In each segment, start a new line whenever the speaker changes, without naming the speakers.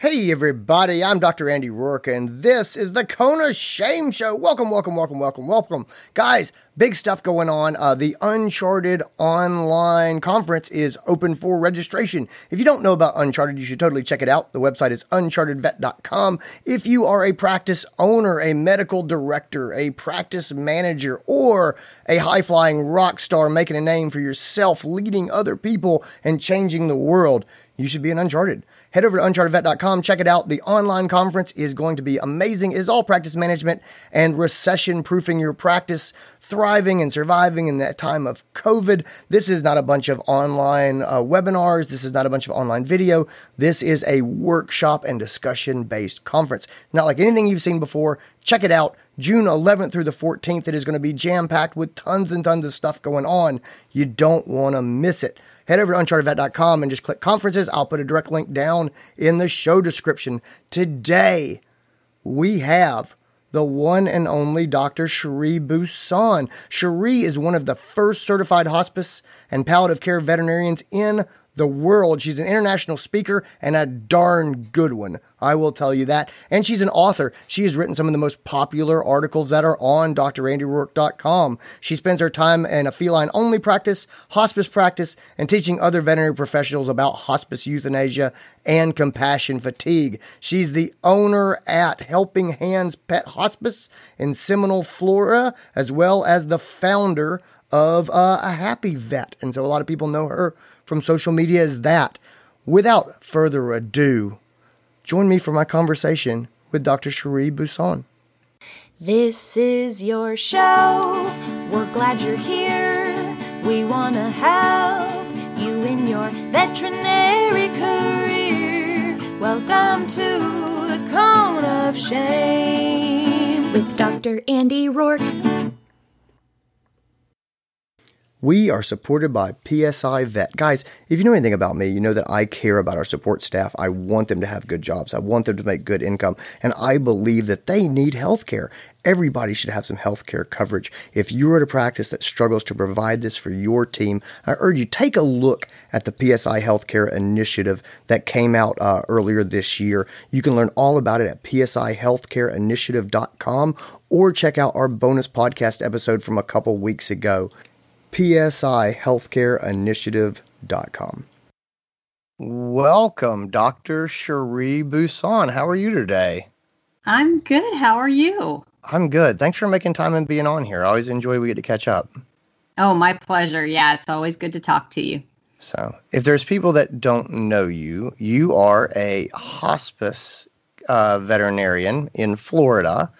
Hey everybody, I'm Dr. Andy Roark and this is the Cone of Shame Show. Welcome, welcome, welcome, welcome, welcome. Guys, big stuff going on. Uh, the Uncharted online conference is open for registration. If you don't know about Uncharted, you should totally check it out. The website is unchartedvet.com. If you are a practice owner, a medical director, a practice manager, or a high flying rock star making a name for yourself, leading other people and changing the world, you should be an Uncharted. Head over to unchartedvet.com, check it out. The online conference is going to be amazing. It is all practice management and recession proofing your practice, thriving and surviving in that time of COVID. This is not a bunch of online uh, webinars. This is not a bunch of online video. This is a workshop and discussion based conference. Not like anything you've seen before. Check it out. June 11th through the 14th. It is going to be jam packed with tons and tons of stuff going on. You don't want to miss it head over to unchartedvet.com and just click conferences. I'll put a direct link down in the show description. Today, we have the one and only Dr. Cherie Buisson. Cherie is one of the first certified hospice and palliative care veterinarians in the world. She's an international speaker and a darn good one. I will tell you that. And she's an author. She has written some of the most popular articles that are on drandyroark.com. She spends her time in a feline only practice, hospice practice, and teaching other veterinary professionals about hospice euthanasia and compassion fatigue. She's the owner at Helping Hands Pet Hospice in Seminole, Florida, as well as the founder of uh, a happy vet. And so a lot of people know her from social media is that. Without further ado, join me for my conversation with Dr. Cherie Buisson.
This is your show. We're glad you're here. We want to help you in your veterinary career. Welcome to the Cone of Shame with Dr. Andy Roark.
We are supported by PSI Vet. Guys, if you know anything about me, you know that I care about our support staff. I want them to have good jobs. I want them to make good income. And I believe that they need health care. Everybody should have some health care coverage. If you're at a practice that struggles to provide this for your team, I urge you take a look at the PSI Healthcare Initiative that came out uh, earlier this year. You can learn all about it at psihealthcareinitiative.com or check out our bonus podcast episode from a couple weeks ago psihealthcareinitiative.com. Welcome, Dr. Cherie Buisson. How are you today?
I'm good. How are you?
I'm good. Thanks for making time and being on here. I always enjoy we get to catch up.
Oh, my pleasure. Yeah, it's always good to talk to you.
So, if there's people that don't know you, you are a hospice uh, veterinarian in Florida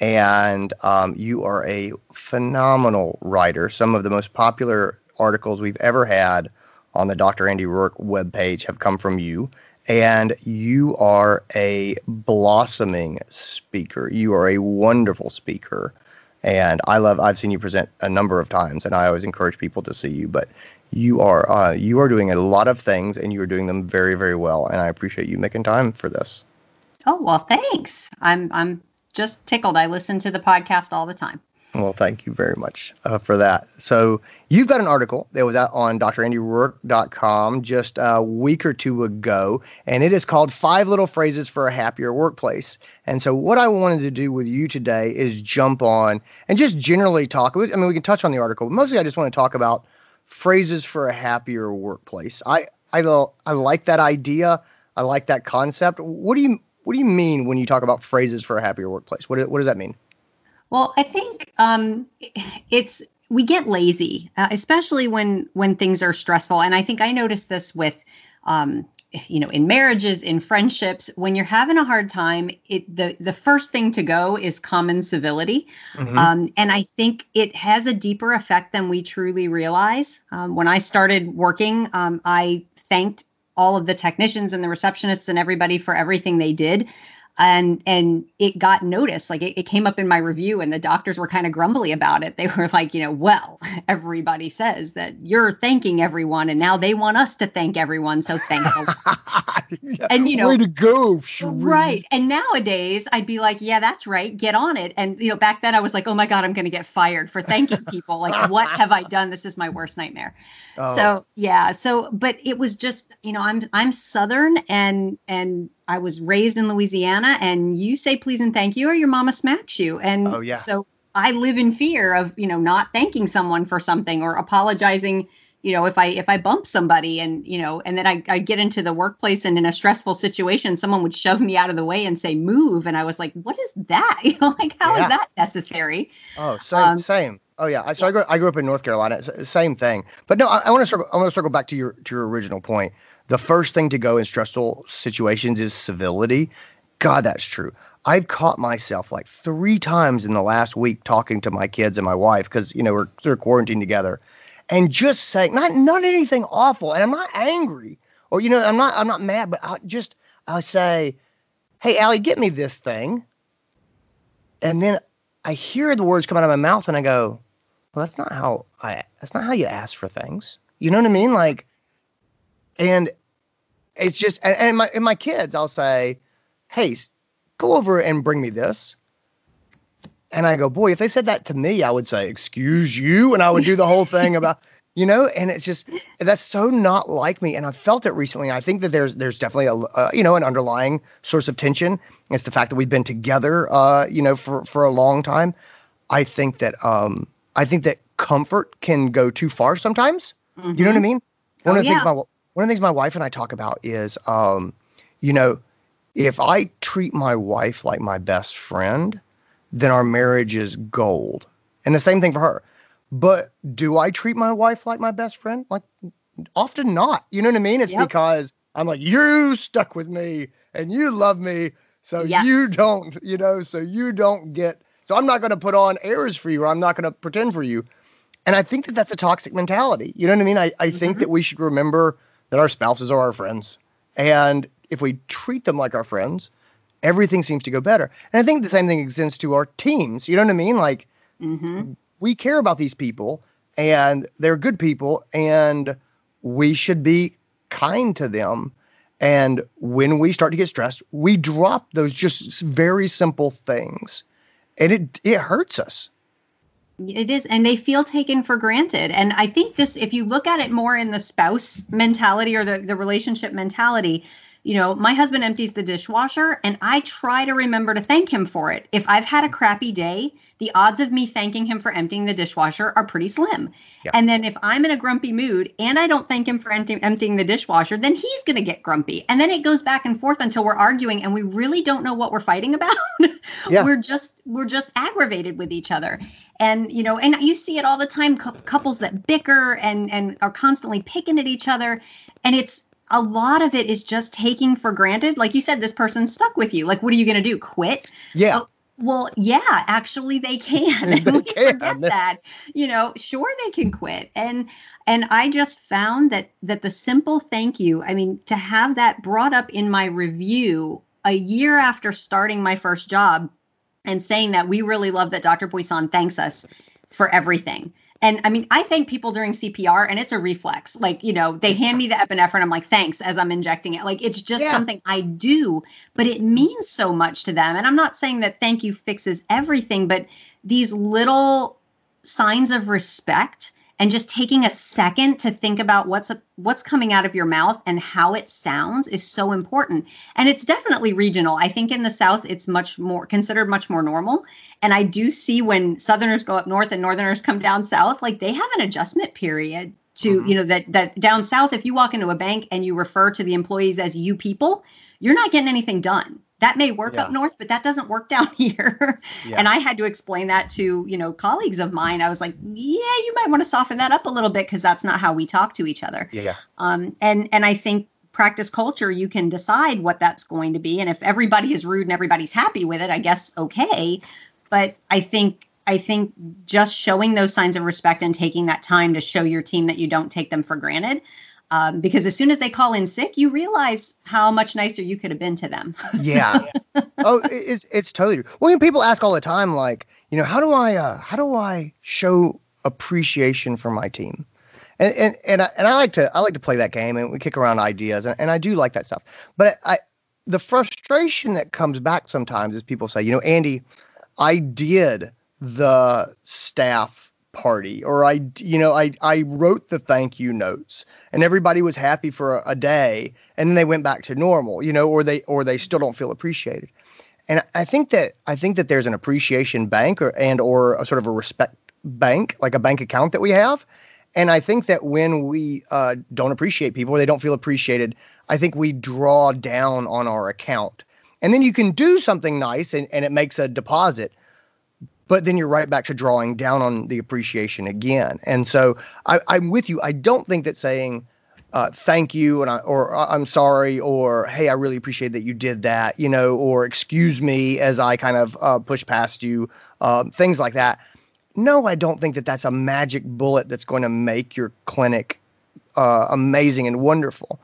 and um, you are a phenomenal writer. Some of the most popular articles we've ever had on the Dr. Andy Roark webpage have come from you. And you are a blossoming speaker. You are a wonderful speaker. And I love, I've seen you present a number of times, and I always encourage people to see you. But you are, uh, you are doing a lot of things, and you are doing them very, very well. And I appreciate you making time for this.
Oh well, thanks. I'm I'm just tickled. I listen to the podcast all the time.
Well, thank you very much uh, for that. So, you've got an article that was out on drandyroark.com just a week or two ago, and it is called Five Little Phrases for a Happier Workplace. And so, what I wanted to do with you today is jump on and just generally talk. I mean, we can touch on the article, but mostly I just want to talk about phrases for a happier workplace. I, I, I like that idea. I like that concept. What do you what do you mean when you talk about phrases for a happier workplace? What, what does that mean?
Well, I think um, it's we get lazy, uh, especially when when things are stressful. And I think I noticed this with, um, you know, in marriages, in friendships, when you're having a hard time, it the the first thing to go is common civility. Mm-hmm. Um, and I think it has a deeper effect than we truly realize. Um, when I started working, um, I thanked all of the technicians and the receptionists and everybody for everything they did. And and it got noticed like it, it came up in my review and the doctors were kind of grumbly about it. They were like you know well everybody says that you're thanking everyone and now they want us to thank everyone so thank
yeah,
and you know
way to go, Cherie.
right and nowadays i'd be like yeah that's right get on it. And you know back then i was like oh my god i'm going to get fired for thanking people like what have i done? This is my worst nightmare.
Oh,
so yeah so but it was just you know i'm i'm southern and and i was raised in louisiana and you say please and thank you or your mama smacks you and
Oh, yeah.
so i live in fear of you know not thanking someone for something or apologizing you know if i if i bump somebody and you know and then i, I get into the workplace and in a stressful situation someone would shove me out of the way and say move and i was like what is that you know like how is
Yeah.
that necessary
Oh, same,
Um,
same. Oh yeah. So I grew, I grew up in North Carolina. Same thing. But no, I, I want to circle. I want to circle back to your to your original point. The first thing to go in stressful situations is civility. God, that's true. I've caught myself like three times in the last week talking to my kids and my wife because you know we're they're quarantined together, and just saying not not anything awful, and I'm not angry or you know I'm not I'm not mad, but I just I say, hey Allie, get me this thing, and then I hear the words come out of my mouth and I go, well, that's not how I, that's not how you ask for things. You know what I mean? Like, and it's just, and, and my, and my kids, I'll say, hey, go over and bring me this. And I go, boy, if they said that to me, I would say, excuse you. And I would do the whole thing about, you know, and it's just, that's so not like me. And I felt it recently. I think that there's, there's definitely a, uh, you know, an underlying source of tension. It's the fact that we've been together, uh, you know, for, for a long time. I think that, um, I think that comfort can go too far sometimes. You know what I mean? One
Oh,
of the things
yeah.
One of the things my wife and I talk about is, um, you know, if I treat my wife like my best friend, then our marriage is gold. And the same thing for her. But do I treat my wife like my best friend? Like often not. You know what I mean? It's
Yep.
because I'm like, you stuck with me and you love me. So you don't, you know, so you don't get, so I'm not going to put on airs for you or I'm not going to pretend for you. And I think that that's a toxic mentality. You know what I mean? I, I think that we should remember that our spouses are our friends. And if we treat them like our friends, everything seems to go better. And I think the same thing extends to our teams. You know what I mean? Like,
hmm
we care about these people and they're good people and we should be kind to them and when we start to get stressed we drop those just very simple things and it it hurts us
It is, and they feel taken for granted. And I think this, if you look at it more in the spouse mentality or the, the relationship mentality, you know, my husband empties the dishwasher and I try to remember to thank him for it. If I've had a crappy day, the odds of me thanking him for emptying the dishwasher are pretty slim.
Yeah.
And then if I'm in a grumpy mood and I don't thank him for empty, emptying the dishwasher, then he's going to get grumpy. And then it goes back and forth until we're arguing and we really don't know what we're fighting about.
Yeah.
we're just we're just aggravated with each other and you know and you see it all the time cou- couples that bicker and and are constantly picking at each other and it's a lot of it is just taking for granted. Like you said this person's stuck with you. Like what are you going to do quit?
Yeah.
Oh, well yeah actually they can and we
can.
forget that. You know sure they can quit. And and i just found that that the simple thank you i mean to have that brought up in my review a year after starting my first job and saying that we really love that dr buisson thanks us for everything and I mean, I thank people during CPR and it's a reflex. Like, you know, they hand me the epinephrine. I'm like, thanks as I'm injecting it. Like, it's just
Yeah.
something I do, but it means so much to them. And I'm not saying that thank you fixes everything, but these little signs of respect and just taking a second to think about what's what's coming out of your mouth and how it sounds is so important. And it's definitely regional. I think in the south it's much more considered much more normal. And i do see when southerners go up north and northerners come down south like they have an adjustment period to
Mhm.
you know that that down south if you walk into a bank and you refer to the employees as you people you're not getting anything done that may work up north but that doesn't work down here
yeah
and I had to explain that to, you know, colleagues of mine. I was like, yeah, you might want to soften that up a little bit because that's not how we talk to each other.
yeah, yeah.
Um, and and I think practice culture, you can decide what that's going to be. And if everybody is rude and everybody's happy with it, I guess okay. But I think I think just showing those signs of respect and taking that time to show your team that you don't take them for granted Um, because as soon as they call in sick, you realize how much nicer you could have been to them.
Yeah. oh, it's it's totally. Well, people ask all the time, like, you know, how do I uh, how do I show appreciation for my team? And and and I, and I like to I like to play that game, and we kick around ideas, and, and I do like that stuff. But I the frustration that comes back sometimes is people say, you know, Andy, I did the staff party or I you know I I wrote the thank you notes and everybody was happy for a, a, day and then they went back to normal you know or they or they still don't feel appreciated. And I think that I think that there's an appreciation bank or and or a sort of a respect bank like a bank account that we have. And I think that when we uh, don't appreciate people or they don't feel appreciated I think we draw down on our account. And then you can do something nice and, and it makes a deposit but then you're right back to drawing down on the appreciation again. And so I, am with you. I don't think that saying uh, thank you and I, or uh, I'm sorry or hey, I really appreciate that you did that, you know, or excuse me as I kind of uh, push past you, um, things like that. No, I don't think that that's a magic bullet that's going to make your clinic uh, amazing and wonderful.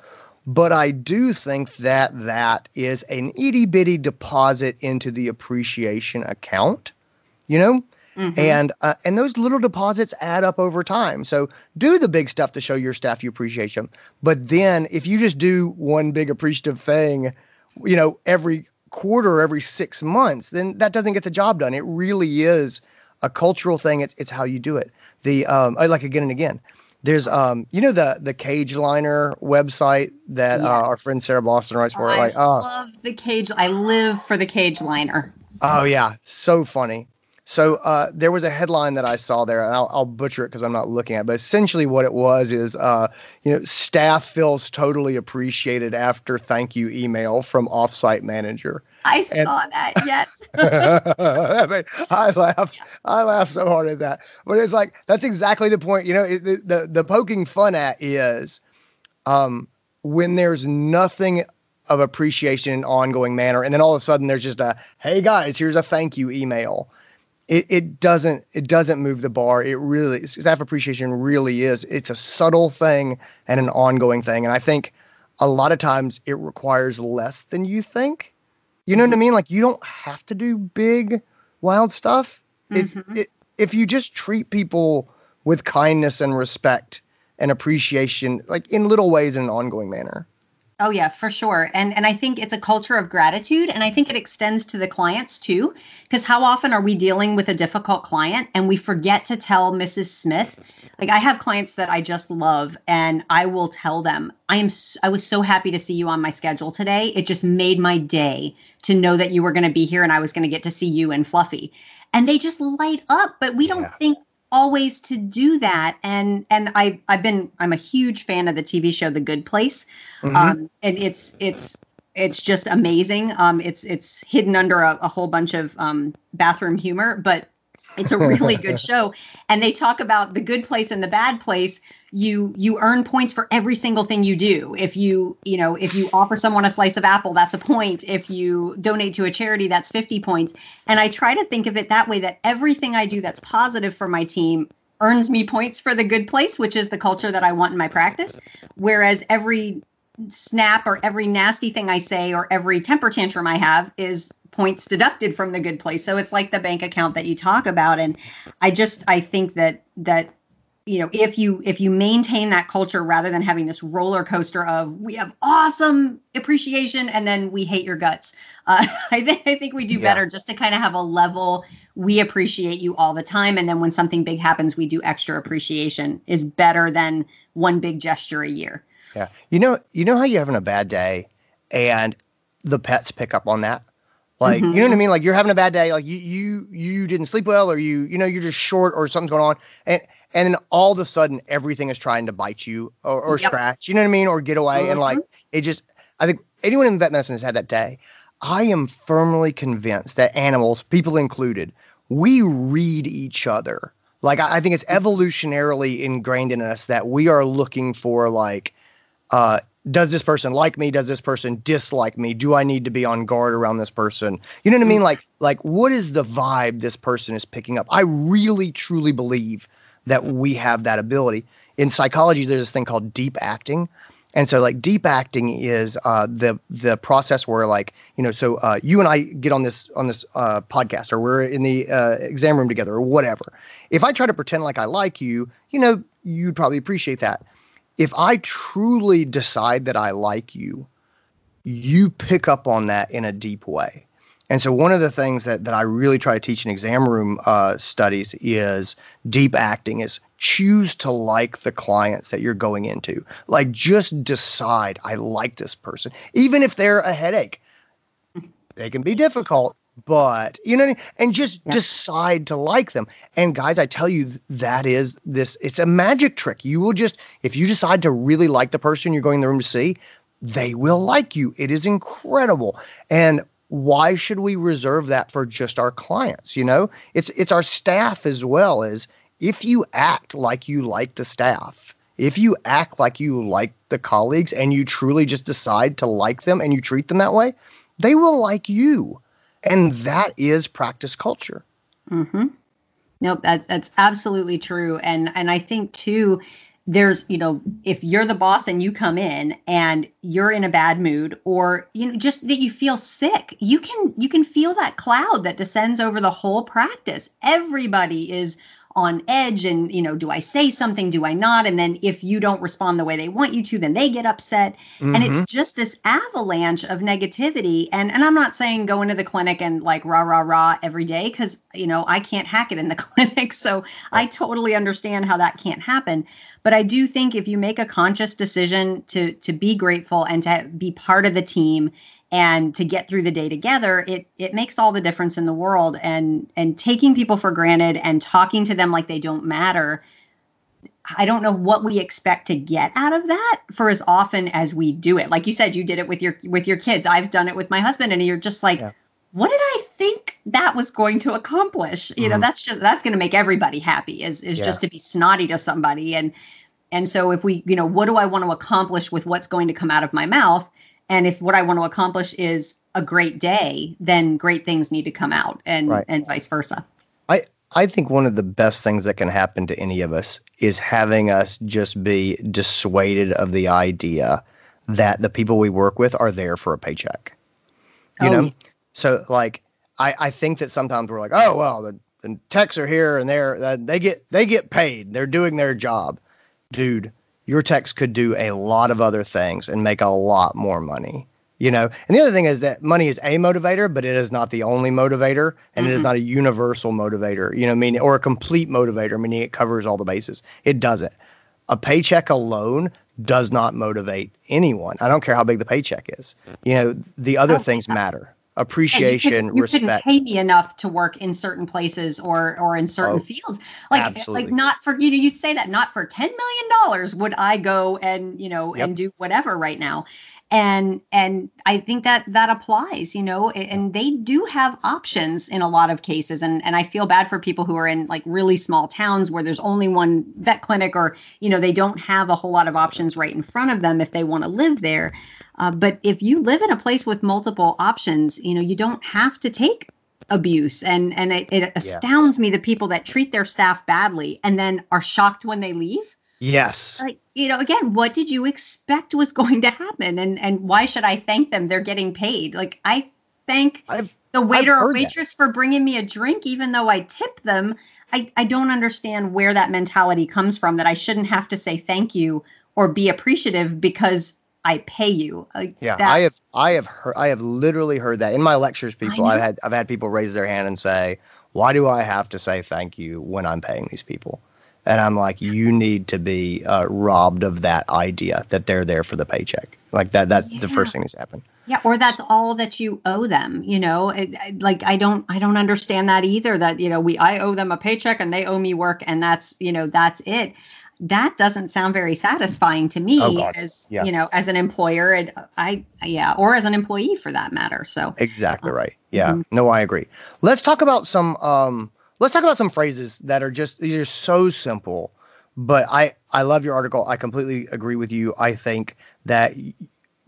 But I do think that that is an itty bitty deposit into the appreciation account you know? Mm-hmm. And uh, and those little deposits add up over time. So do the big stuff to show your staff you appreciate them. But then if you just do one big appreciative thing, you know, every quarter, every six months, then that doesn't get the job done. It really is a cultural thing. It's it's how you do it. The um, I like again and again. There's um, you know the the cage liner website that yeah. uh, our friend Sarah Boston writes for.
I
like,
oh. love the cage. I live for the cage liner.
Oh yeah, so funny. So uh, there was a headline that I saw there, and I'll, I'll butcher it because I'm not looking at. it, But essentially, what it was is, uh, you know, staff feels totally appreciated after thank you email from offsite manager.
I and, saw that. Yes.
I laughed. I laughed so hard at that. But it's like that's exactly the point. You know, it, the, the the poking fun at is, um, when there's nothing of appreciation in ongoing manner, and then all of a sudden there's just a hey guys, here's a thank you email it, it doesn't it doesn't move the bar. It really staff appreciation really is. It's a subtle thing and an ongoing thing. And I think a lot of times it requires less than you think. You know mm-hmm. what I mm-hmm. mean? Like you don't have to do big wild stuff. Mm-hmm. It, it, if you just treat people with kindness and respect and appreciation, like in little ways in an ongoing manner.
Oh yeah, for sure. And and I think it's a culture of gratitude and I think it extends to the clients too because how often are we dealing with a difficult client and we forget to tell Mrs. Smith like I have clients that I just love and I will tell them I am I was so happy to see you on my schedule today. It just made my day to know that you were going to be here and I was going to get to see you and Fluffy. And they just light up, but we don't yeah. think always to do that. And and i i've been i'm a huge fan of the tv show the good place. Mm-hmm. um and it's it's it's just amazing. Um it's it's hidden under a, a whole bunch of um bathroom humor but it's a really good show and they talk about the good place and the bad place. You you earn points for every single thing you do. If you you know if you offer someone a slice of apple that's a point. If you donate to a charity that's 50 points. And i try to think of it that way that everything i do that's positive for my team earns me points for the good place which is the culture that i want in my practice. Whereas every snap or every nasty thing i say or every temper tantrum i have is points deducted from the good place. So it's like the bank account that you talk about. And I just I think that that you know if you if you maintain that culture rather than having this roller coaster of we have awesome appreciation and then we hate your guts uh, I, think I think we do yeah. better just to kind of have a level we appreciate you all the time and then when something big happens we do extra appreciation is better than one big gesture a year
yeah you know you know how you're having a bad day and the pets pick up on that like, mm-hmm. you know what I mean? Like you're having a bad day, like you you you didn't sleep well, or you you know you're just short, or something's going on, and and then all of a sudden everything is trying to bite you or, or yep. scratch. You know what I mean? Or get away, mm-hmm. and like mm-hmm. it just. I think anyone in vet medicine has had that day. I am firmly convinced that animals, people included, we read each other. Like I, I think it's evolutionarily ingrained in us that we are looking for like uh, does this person like me does this person dislike me do i need to be on guard around this person you know what i mean like like what is the vibe this person is picking up i really truly believe that we have that ability. In psychology, there's this thing called deep acting. And so, like deep acting is uh, the the process where, like, you know, so uh, you and I get on this on this uh, podcast, or we're in the uh, exam room together, or whatever. If I try to pretend like I like you, you know, you'd probably appreciate that. If I truly decide that I like you, you pick up on that in a deep way. And so, one of the things that, that I really try to teach in exam room uh, studies is deep acting is choose to like the clients that you're going into. Like, just decide, I like this person, even if they're a headache. They can be difficult, but you know, and just yeah. decide to like them. And guys, I tell you, that is this, it's a magic trick. You will just, if you decide to really like the person you're going in the room to see, they will like you. It is incredible. And why should we reserve that for just our clients? You know, it's it's our staff as well as if you act like you like the staff, if you act like you like the colleagues and you truly just decide to like them and you treat them that way, they will like you. And that is practice culture.
Mm-hmm. Nope, that's that's absolutely true. And and I think too, there's you know if you're the boss and you come in and you're in a bad mood or you know just that you feel sick you can you can feel that cloud that descends over the whole practice everybody is on edge and you know do i say something do i not? And then if you don't respond the way they want you to then they get upset. Mm-hmm. and it's mm-hmm. just this avalanche of negativity. And and i'm not saying go into the clinic and like rah rah rah every day because you know i can't hack it in the clinic. So i totally understand how that can't happen. But i do think if you make a conscious decision to to be grateful and to be part of the team and to get through the day together it it makes all the difference in the world and and taking people for granted and talking to them like they don't matter I don't know what we expect to get out of that for as often as we do it. Like you said, you did it with your with your kids. I've done it with my husband, and you're just like, yeah. what did I think that was going to accomplish? You mm-hmm. know, that's just that's going to make everybody happy. Is is yeah. just to be snotty to somebody, and and so if we, you know, what do I want to accomplish with what's going to come out of my mouth? And if what i want to accomplish is a great day then great things need to come out and right. and vice versa.
I i think one of the best things that can happen to any of us is having us just be dissuaded of the idea that the people we work with are there for a paycheck. You oh, know? so like i i think that sometimes we're like oh well the, the techs are here and they're uh, they get they get paid. They're doing their job. Dude your techs could do a lot of other things and make a lot more money you know? And the other thing is that money is a motivator but it is not the only motivator and mm-hmm. it is not a universal motivator you know meaning or a complete motivator meaning it covers all the bases. It doesn't. A paycheck alone does not motivate anyone. I don't care how big the paycheck is. You know the other oh, things matter appreciation, you, could, you respect.
couldn't pay me enough to work in certain places or or in certain oh, fields. Like eh, absolutely. like not for you know you'd say that not for ten million dollars would I go and you know yep. and do whatever right now. And and I think that that applies, you know, and they do have options in a lot of cases. And and I feel bad for people who are in like really small towns where there's only one vet clinic or you know they don't have a whole lot of options right in front of them if they want to live there. Uh, but if you live in a place with multiple options, you know, you don't have to take abuse and and it, it astounds yeah. me the people that treat their staff badly and then are shocked when they leave
yes
like you know again what did you expect was going to happen and and why should i thank them they're getting paid like i thank I've, the waiter or waitress that. for bringing me a drink even though i tip them I, I don't understand where that mentality comes from that i shouldn't have to say thank you or be appreciative because I pay you.
Like yeah, that, I have I have heard I have literally heard that in my lectures. People I've had I've had people raise their hand and say, "Why do I have to say thank you when I'm paying these people?" And I'm like, you need to be uh, robbed of that idea that they're there for the paycheck. Like that. That's yeah. the first thing that's happened.
Yeah, or that's all that you owe them. You know, it, like I don't, I don't understand that either. That you know, we I owe them a paycheck and they owe me work, and that's you know, that's it that doesn't sound very satisfying to me oh as yeah. you know as an employer and i yeah or as an employee for that matter so
exactly uh, right yeah mm-hmm. no i agree let's talk about some um let's talk about some phrases that are just these are so simple but i i love your article i completely agree with you i think that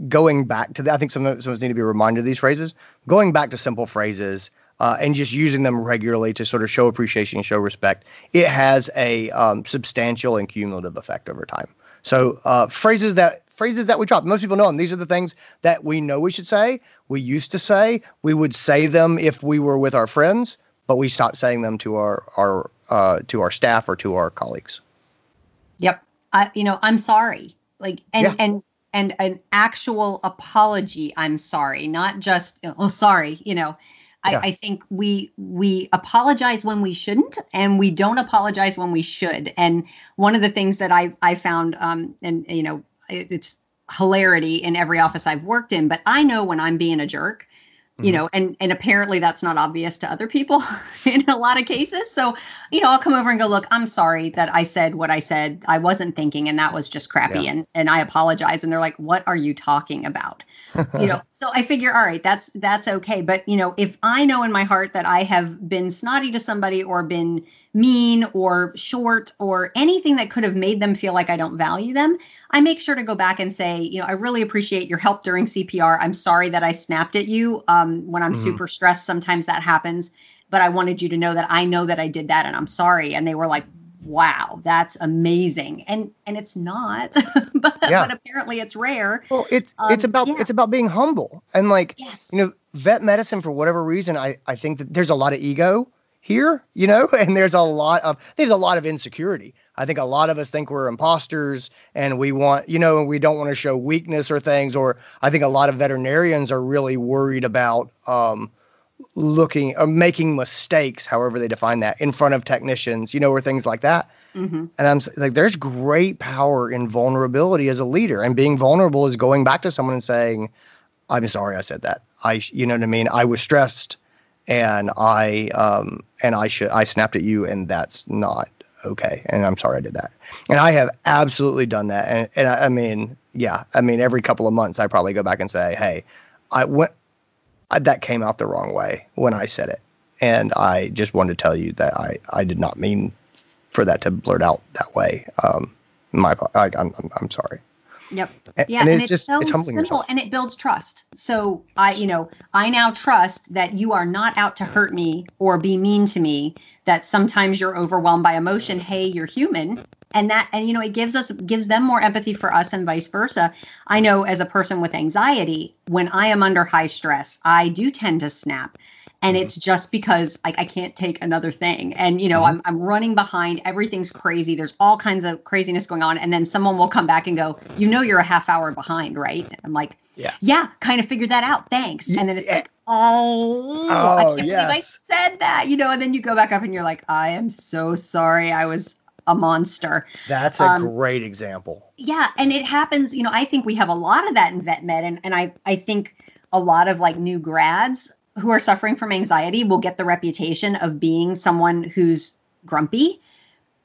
going back to that i think some of us need to be reminded of these phrases going back to simple phrases uh, and just using them regularly to sort of show appreciation and show respect, it has a um, substantial and cumulative effect over time. So uh, phrases that phrases that we drop, most people know them. These are the things that we know we should say. We used to say. We would say them if we were with our friends, but we stopped saying them to our our uh, to our staff or to our colleagues.
Yep. I, you know, I'm sorry. Like, and
Yeah.
and and an actual apology. I'm sorry, not just oh sorry. You know, I,
Yeah.
I think we we apologize when we shouldn't, and we don't apologize when we should. And one of the things that I I found, um, and you know, it, it's hilarity in every office I've worked in, but I know when I'm being a jerk. You
Mhm.
know, and and apparently that's not obvious to other people in a lot of cases. So you know, I'll come over and go, look, I'm sorry that I said what I said. I wasn't thinking, and that was just crappy,
Yeah.
and and I apologize. And they're like, what are you talking about? you know, so I figure, all right, that's that's okay. But you know, if I know in my heart that I have been snotty to somebody or been mean or short or anything that could have made them feel like I don't value them, I make sure to go back and say, you know, I really appreciate your help during CPR. I'm sorry that I snapped at you um, when I'm
Mhm.
super stressed. Sometimes that happens but I wanted you to know that I know that I did that and I'm sorry. And they were like, wow, that's amazing. And and it's not, but,
Yeah.
but apparently it's rare.
Well, it's it's
Um,
about
yeah.
it's about being humble and like
Yes.
you know vet medicine for whatever reason I I think that there's a lot of ego here you know and there's a lot of there's a lot of insecurity I think a lot of us think we're imposters and we want you know and we don't want to show weakness or things or I think a lot of veterinarians are really worried about um looking or making mistakes however they define that in front of technicians you know or things like that
Mhm.
and I'm like, there's great power in vulnerability as a leader, and being vulnerable is going back to someone and saying, "I'm sorry, I said that. I, you know what I mean. I was stressed, and I, um, and I should, I snapped at you, and that's not okay. And I'm sorry I did that. And I have absolutely done that. And, and I, I mean, yeah, I mean, every couple of months, I probably go back and say, "Hey, I went, I, that came out the wrong way when I said it, and I just wanted to tell you that I, I did not mean." for that to blurt out that way. Um, my, I, I'm, I'm, I'm sorry.
Yep.
A-
Yeah,
and
and,
it's
it's,
just
so
it's
simple
yourself.
and it builds trust. So I, you know, I now trust that you are not out to hurt me or be mean to me. That sometimes you're overwhelmed by emotion. Hey, you're human, and that, and you know, it gives us gives them more empathy for us, and vice versa. I know as a person with anxiety, when I am under high stress, I do tend to snap. And
Mhm.
it's just because like I can't take another thing. And you know,
Mhm.
I'm I'm running behind, everything's crazy. There's all kinds of craziness going on. And then someone will come back and go, you know you're a half hour behind, right? And I'm like,
Yeah.
yeah, kind of figured that out. Thanks. And then it's
yeah.
like, oh, I
Oh,
can't
yes.
believe I said that, you know, and then you go back up and you're like, I am so sorry. I was a monster.
That's a
um,
great example.
Yeah, and it happens, you know, I think we have a lot of that in vet med and, and I I think a lot of like new grads who are suffering from anxiety will get the reputation of being someone who's grumpy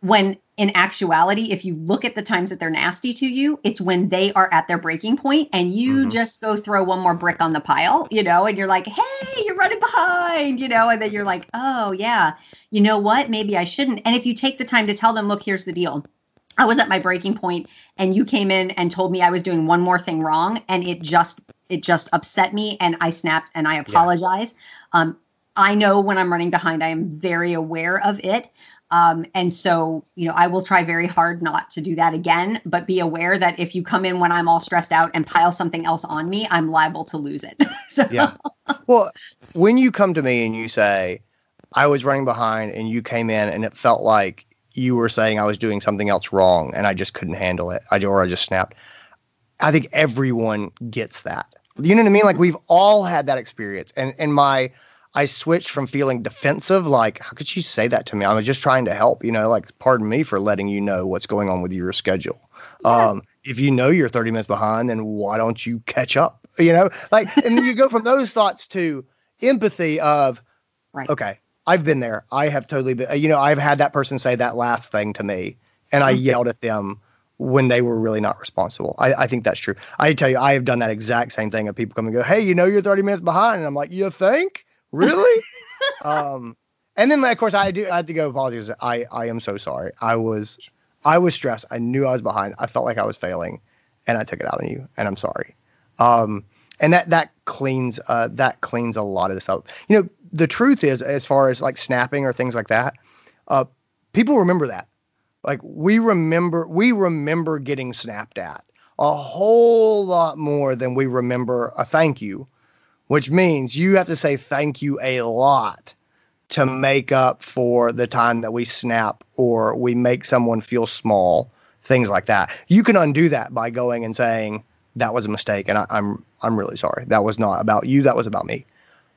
when in actuality if you look at the times that they're nasty to you it's when they are at their breaking point and you
Mhm.
just go throw one more brick on the pile you know and you're like hey you're running behind you know and then you're like oh yeah you know what maybe i shouldn't and if you take the time to tell them look here's the deal I was at my breaking point and you came in and told me I was doing one more thing wrong and it just it just upset me and I snapped and I apologize. Um I know when I'm running behind I am very aware of it. Um and so, you know, I will try very hard not to do that again, but be aware that if you come in when I'm all stressed out and pile something else on me, I'm liable to lose it. so
Yeah. Well, when you come to me and you say, I was running behind and you came in and it felt like you were saying I was doing something else wrong and I just couldn't handle it. I or I just snapped. I think everyone gets that. You know what I mean? Like we've all had that experience. And and my I switched from feeling defensive, like, how could she say that to me? I was just trying to help, you know, like, pardon me for letting you know what's going on with your schedule. Um, if you know you're 30 minutes behind, then why don't you catch up? You know, like, and then you go from those thoughts to empathy of,
right.
okay, I've been there. I have totally been, you know, I've had that person say that last thing to me and I
Mhm.
yelled at them when they were really not responsible. I, I think that's true. I tell you, I have done that exact same thing of people come and go, Hey, you know, you're 30 minutes behind. And I'm like, you think really? um, and then of course I do, I have to go apologize. I, I am so sorry. I was, I was stressed. I knew I was behind. I felt like I was failing and I took it out on you and I'm sorry. Um, and that, that cleans, uh, that cleans a lot of this up. You know, the truth is, as far as like snapping or things like that, uh, people remember that. Like we remember, we remember getting snapped at a whole lot more than we remember a thank you, which means you have to say thank you a lot to make up for the time that we snap or we make someone feel small, things like that. You can undo that by going and saying that was a mistake, and I, I'm I'm really sorry. That was not about you. That was about me.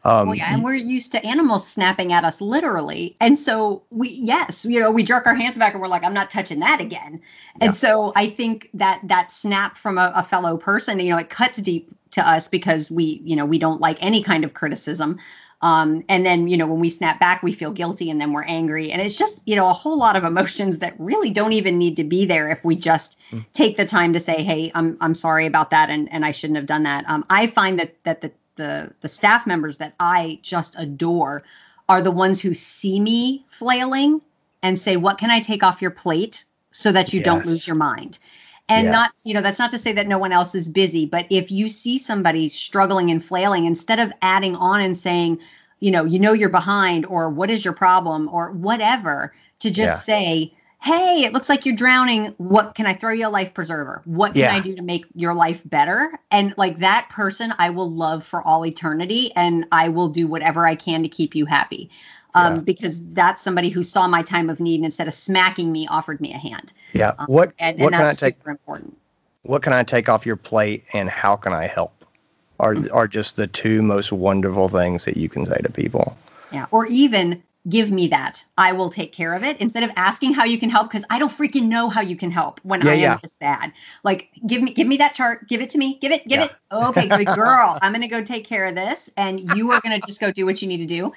Um, well, yeah, and we're used to animals snapping at us literally, and so we, yes, you know, we jerk our hands back and we're like, "I'm not touching that again." Yeah. And so I think that that snap from a, a, fellow person, you know, it cuts deep to us because we, you know, we don't like any kind of criticism. Um, and then, you know, when we snap back, we feel guilty and then we're angry. And it's just, you know, a whole lot of emotions that really don't even need to be there if we just mm. take the time to say, hey, I'm I'm sorry about that and, and I shouldn't have done that. Um, I find that that the the the staff members that I just adore are the ones who see me flailing and say, "What can I take off your plate so that you yes. don't lose your mind?" And yeah. not, you know, that's not to say that no one else is busy, but if you see somebody struggling and flailing, instead of adding on and saying, you know, you know you're behind or what is your problem or whatever, to just yeah. say, hey, it looks like you're drowning. What can I throw you a life preserver? What can yeah. I do to make your life better? And like that person, I will love for all eternity and I will do whatever I can to keep you happy. Um, yeah. because that's somebody who saw my time of need and instead of smacking me, offered me a hand.
Yeah.
Um,
what,
and,
what
and that's
can I take,
super important.
What can I take off your plate and how can I help? Are, mm-hmm. are just the two most wonderful things that you can say to people.
Yeah. Or even give me that. I will take care of it instead of asking how you can help because I don't freaking know how you can help when yeah, I am yeah. this bad. Like give me give me that chart, give it to me, give it, give yeah. it. Okay, good girl. I'm going to go take care of this and you are going to just go do what you need to do.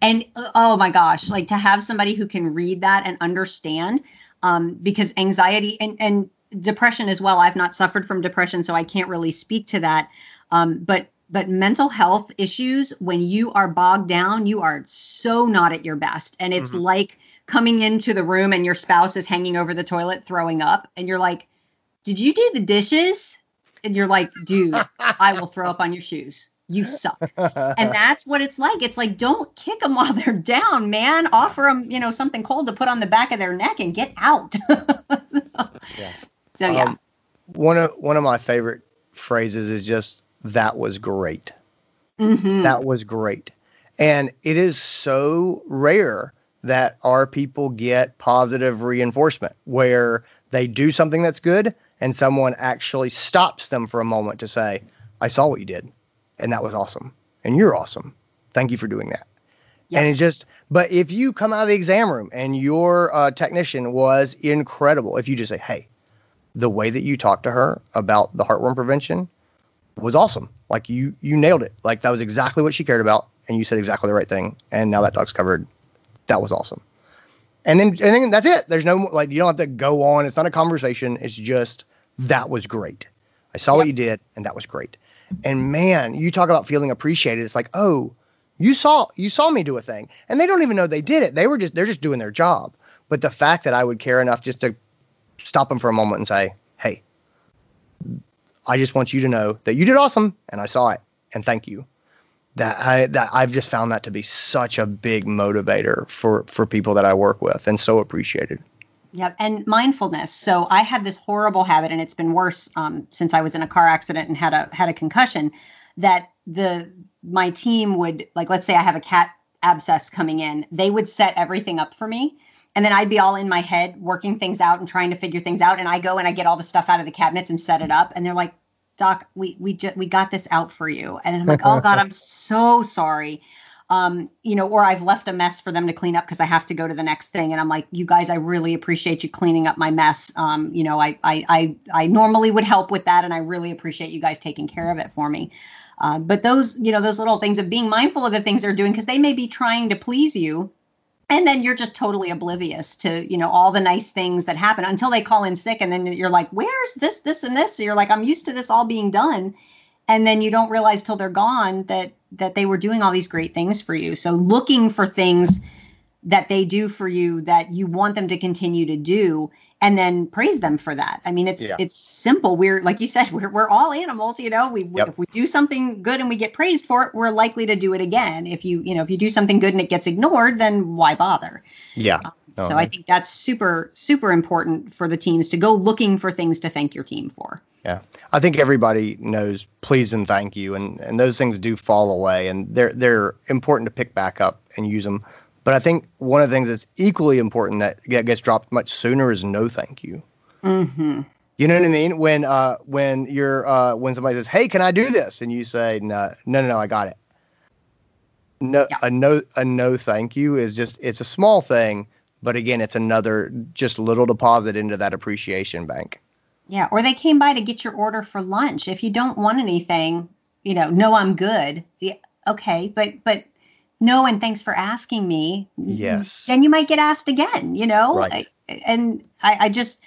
And uh, oh my gosh, like to have somebody who can read that and understand um because anxiety and and depression as well. I've not suffered from depression so I can't really speak to that. Um but but mental health issues when you are bogged down you are so not at your best. And it's mm-hmm. like coming into the room and your spouse is hanging over the toilet throwing up and you're like did you do the dishes? And you're like dude i will throw up on your shoes. You suck. And that's what it's like. It's like don't kick them while they're down man. Offer them you know something cold to put on the back of their neck and get out. So yeah, so, yeah. Um,
one of one of my favorite phrases is just that was great.
Mm-hmm.
That was great. And it is so rare that our people get positive reinforcement where they do something that's good and someone actually stops them for a moment to say, I saw what you did and that was awesome. And you're awesome. Thank you for doing that. Yeah. And it just, but if you come out of the exam room and your uh, technician was incredible, if you just say, hey, the way that you talked to her about the heartworm prevention was awesome. Like you you nailed it. Like that was exactly what she cared about, and you said exactly the right thing. And now that dog's covered. That was awesome. And then and then that's it. There's no like you don't have to go on. It's not a conversation. It's just that was great. I saw yep. what you did, and that was great. And man, you talk about feeling appreciated. It's like, oh, you saw you saw me do a thing, and they don't even know they did it. They were just they're just doing their job. But the fact that I would care enough just to stop them for a moment and say, hey, I just want you to know that you did awesome and I saw it and thank you. That I that I've just found that to be such a big motivator for for people that I work with and so appreciated.
Yep, and mindfulness. So I had this horrible habit, and it's been worse um, since I was in a car accident and had a had a concussion. That the my team would like, let's say I have a cat abscess coming in, they would set everything up for me and then I'd be all in my head working things out and trying to figure things out. And I go and I get all the stuff out of the cabinets and set it up. And they're like, Doc, we we just we got this out for you. And I'm like, oh God, I'm so sorry. Um, you know, or I've left a mess for them to clean up because I have to go to the next thing. And I'm like, you guys, I really appreciate you cleaning up my mess. Um, you know, I I I I normally would help with that, and I really appreciate you guys taking care of it for me. Uh, but those, you know, those little things of being mindful of the things they're doing because they may be trying to please you and then you're just totally oblivious to you know all the nice things that happen until they call in sick and then you're like where's this this and this? So you're like i'm used to this all being done. And then you don't realize till they're gone that that they were doing all these great things for you. So looking for things that they do for you that you want them to continue to do and then praise them for that. I mean it's
Yeah.
it's simple. We're like you said we're, we're all animals you know? We, we if we do something good and we get praised for it we're likely to do it again. If you you know if you do something good and it gets ignored then why bother?
Yeah. Um, no,
so i think that's super super important for the teams to go looking for things to thank your team for.
Yeah, I think everybody knows please and thank you, and and those things do fall away, and they're they're important to pick back up and use them. But I think one of the things that's equally important that get- gets dropped much sooner is no thank you.
mm-hmm.
You know what I mean? When uh when you're uh when somebody says, "Hey, can I do this?" and you say, "No, no, no, no I got it." No,
Yeah.
a no a no thank you is just it's a small thing, but again, it's another just little deposit into that appreciation bank.
Yeah, or they came by to get your order for lunch. If you don't want anything, you know, no, I'm good. Yeah, okay, but but no, and thanks for asking me.
Yes.
Then you might get asked again. You know,
Right.
I, and I, I just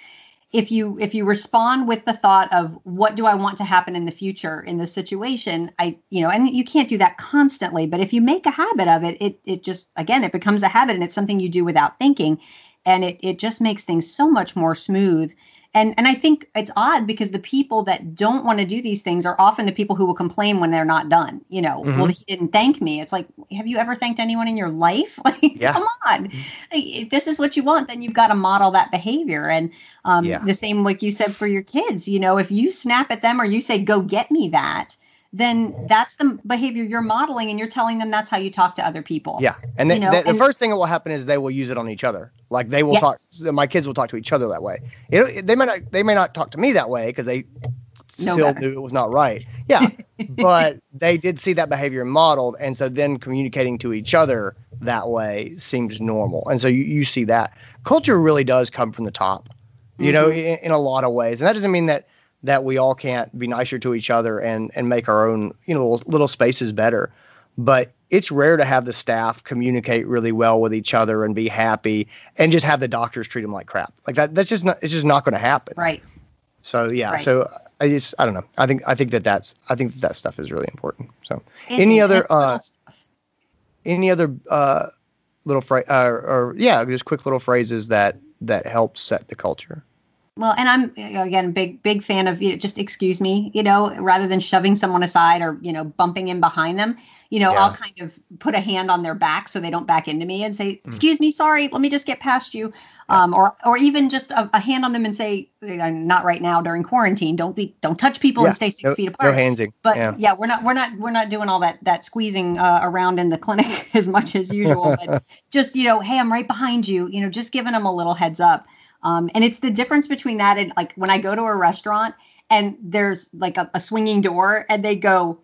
if you if you respond with the thought of what do I want to happen in the future in this situation, I you know, and you can't do that constantly, but if you make a habit of it, it it just again it becomes a habit and it's something you do without thinking, and it it just makes things so much more smooth and and I think it's odd because the people that don't want to do these things are often the people who will complain when they're not done. You know,
Mhm.
well, he didn't thank me. It's like, have you ever thanked anyone in your life? Like,
Yeah.
come on. If this is what you want, then you've got to model that behavior. And um,
Yeah.
the same, like you said, for your kids. You know, if you snap at them or you say, "Go get me that," then that's the behavior you're modeling, and you're telling them that's how you talk to other people.
Yeah, and,
You
the,
know,
the, the
and-
first thing that will happen is they will use it on each other. Like they will
Yes.
talk. My kids will talk to each other that way. It, they may not. They may not talk to me that way because they
Know
still
better.
knew it was not right. Yeah, but they did see that behavior modeled, and so then communicating to each other that way seems normal. And so you, you see that culture really does come from the top. You know,
Mm-hmm.
in, in a lot of ways, and that doesn't mean that that we all can't be nicer to each other and and make our own you know little, spaces better. But it's rare to have the staff communicate really well with each other and be happy and just have the doctors treat them like crap. Like that that's just not it's just not going to happen.
Right.
so yeah
Right.
so i just i don't know. I think i think that that's i think that, that stuff is really important. So Any other, uh, any other uh little phrase uh, or yeah just quick little phrases that that help set the culture
Well, and I'm again big big fan of you know, just excuse me, you know, rather than shoving someone aside or you know bumping in behind them. You know,
Yeah.
I'll kind of put a hand on their back so they don't back into me and say,
Mm.
"Excuse me, sorry, let me just get past you," um, or or even just a, a hand on them and say, "Uh, "Not right now during quarantine. Don't be don't touch people
Yeah,
and stay six
no,
feet
no
apart."
handsing
but
yeah
yeah. we're not we're not we're not doing all that that squeezing uh, around in the clinic as much as usual but just you know hey i'm right behind you you know just giving them a little heads up um, and it's the difference between that and like when i go to a restaurant and there's like a, a swinging door and they go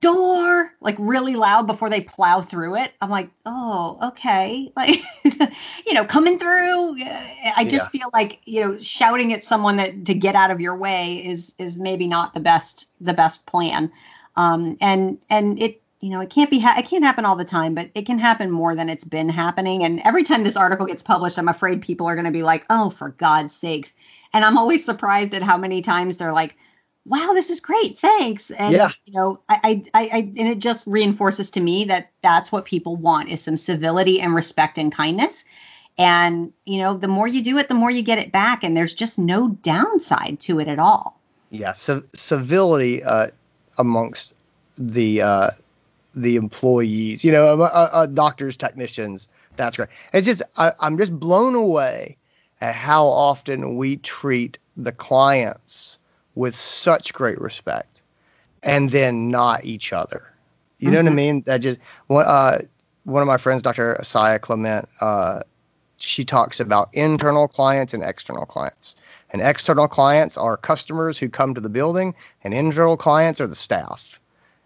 door! like really loud before they plow through it i'm like oh okay. Like you know coming through i just feel like you know shouting at someone that to get out of your way is is maybe not the best the best plan. Um and and it you know it can't be ha- it can't happen all the time but it can happen more than it's been happening. And every time this article gets published i'm afraid people are going to be like oh for god's sakes. And i'm always surprised at how many times they're like wow this is great thanks. And
Yeah.
you know I, I i I- and it just reinforces to me that that's what people want is some civility and respect and kindness. And you know the more you do it the more you get it back and there's just no downside to it at all.
Yeah civ- civility uh amongst the uh the employees you know uh, uh, uh, doctors technicians that's great. It's just I, i'm just blown away at how often we treat the clients with such great respect and then not each other. You know what i
Mhm.
mean? That just one uh one of my friends dr asaya clement uh she talks about internal clients and external clients. And external clients are customers who come to the building and internal clients are the staff.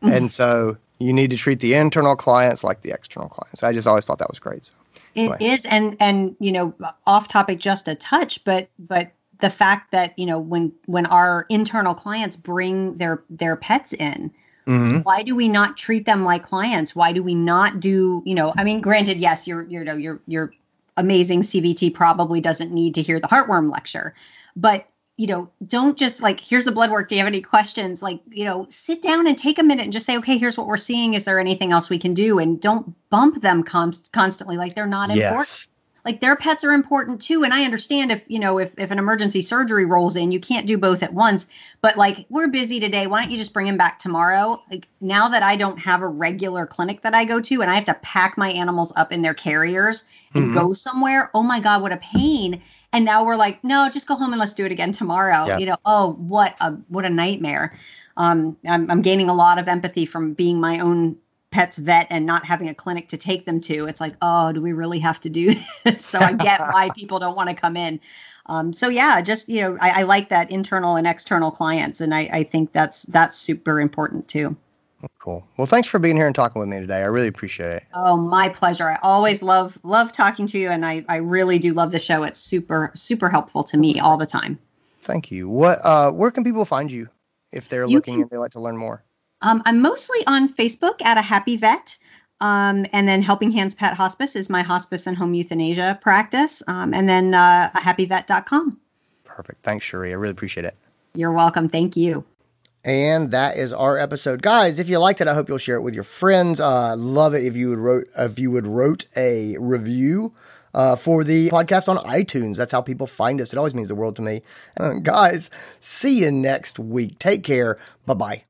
Mhm.
and so you need to treat the internal clients like the external clients i just always thought that was great so
It
Right.
is, and and you know, off topic just a touch, but but the fact that you know when when our internal clients bring their their pets in,
mm-hmm.
why do we not treat them like clients? Why do we not do you know? I mean, granted, yes, your you know your your amazing CVT probably doesn't need to hear the heartworm lecture, but you know, don't just like, here's the blood work. Do you have any questions? Like, you know, sit down and take a minute and just say, okay, here's what we're seeing. Is there anything else we can do? And don't bump them constantly like they're not yes. important like their pets are important too. And i understand if you know if, if an emergency surgery rolls in you can't do both at once. But like we're busy today. Why don't you just bring him back tomorrow? Like now that i don't have a regular clinic that i go to and i have to pack my animals up in their carriers and mm-hmm. go somewhere oh my god what a pain. And now we're like no just go home and let's do it again tomorrow. Yeah. you know oh what a what a nightmare. Um, I'm, I'm gaining a lot of empathy from being my own pet's vet and not having a clinic to take them to it's like oh do we really have to do this? So i get why people don't want to come in. Um, so yeah just you know I, I, like that internal and external clients and I, I think that's that's super important too.
Cool. Well thanks for being here and talking with me today. I really appreciate it.
Oh my pleasure. I always love love talking to you and i i really do love the show. It's super super helpful to me all the time.
Thank you. What uh where can people find you if they're you looking can, and they like to learn more
um, I'm mostly on Facebook at a happy vet. Um, and then Helping Hands Pet Hospice is my hospice and home euthanasia practice. Um, and then uh, happyvet.com.
Perfect. Thanks, Cherie. I really appreciate it.
You're welcome. Thank you.
And that is our episode, guys. If you liked it, I hope you'll share it with your friends. Uh, love it if you would wrote if you would wrote a review uh, for the podcast on iTunes. That's how people find us. It always means the world to me. Uh, guys, see you next week. Take care. Bye bye.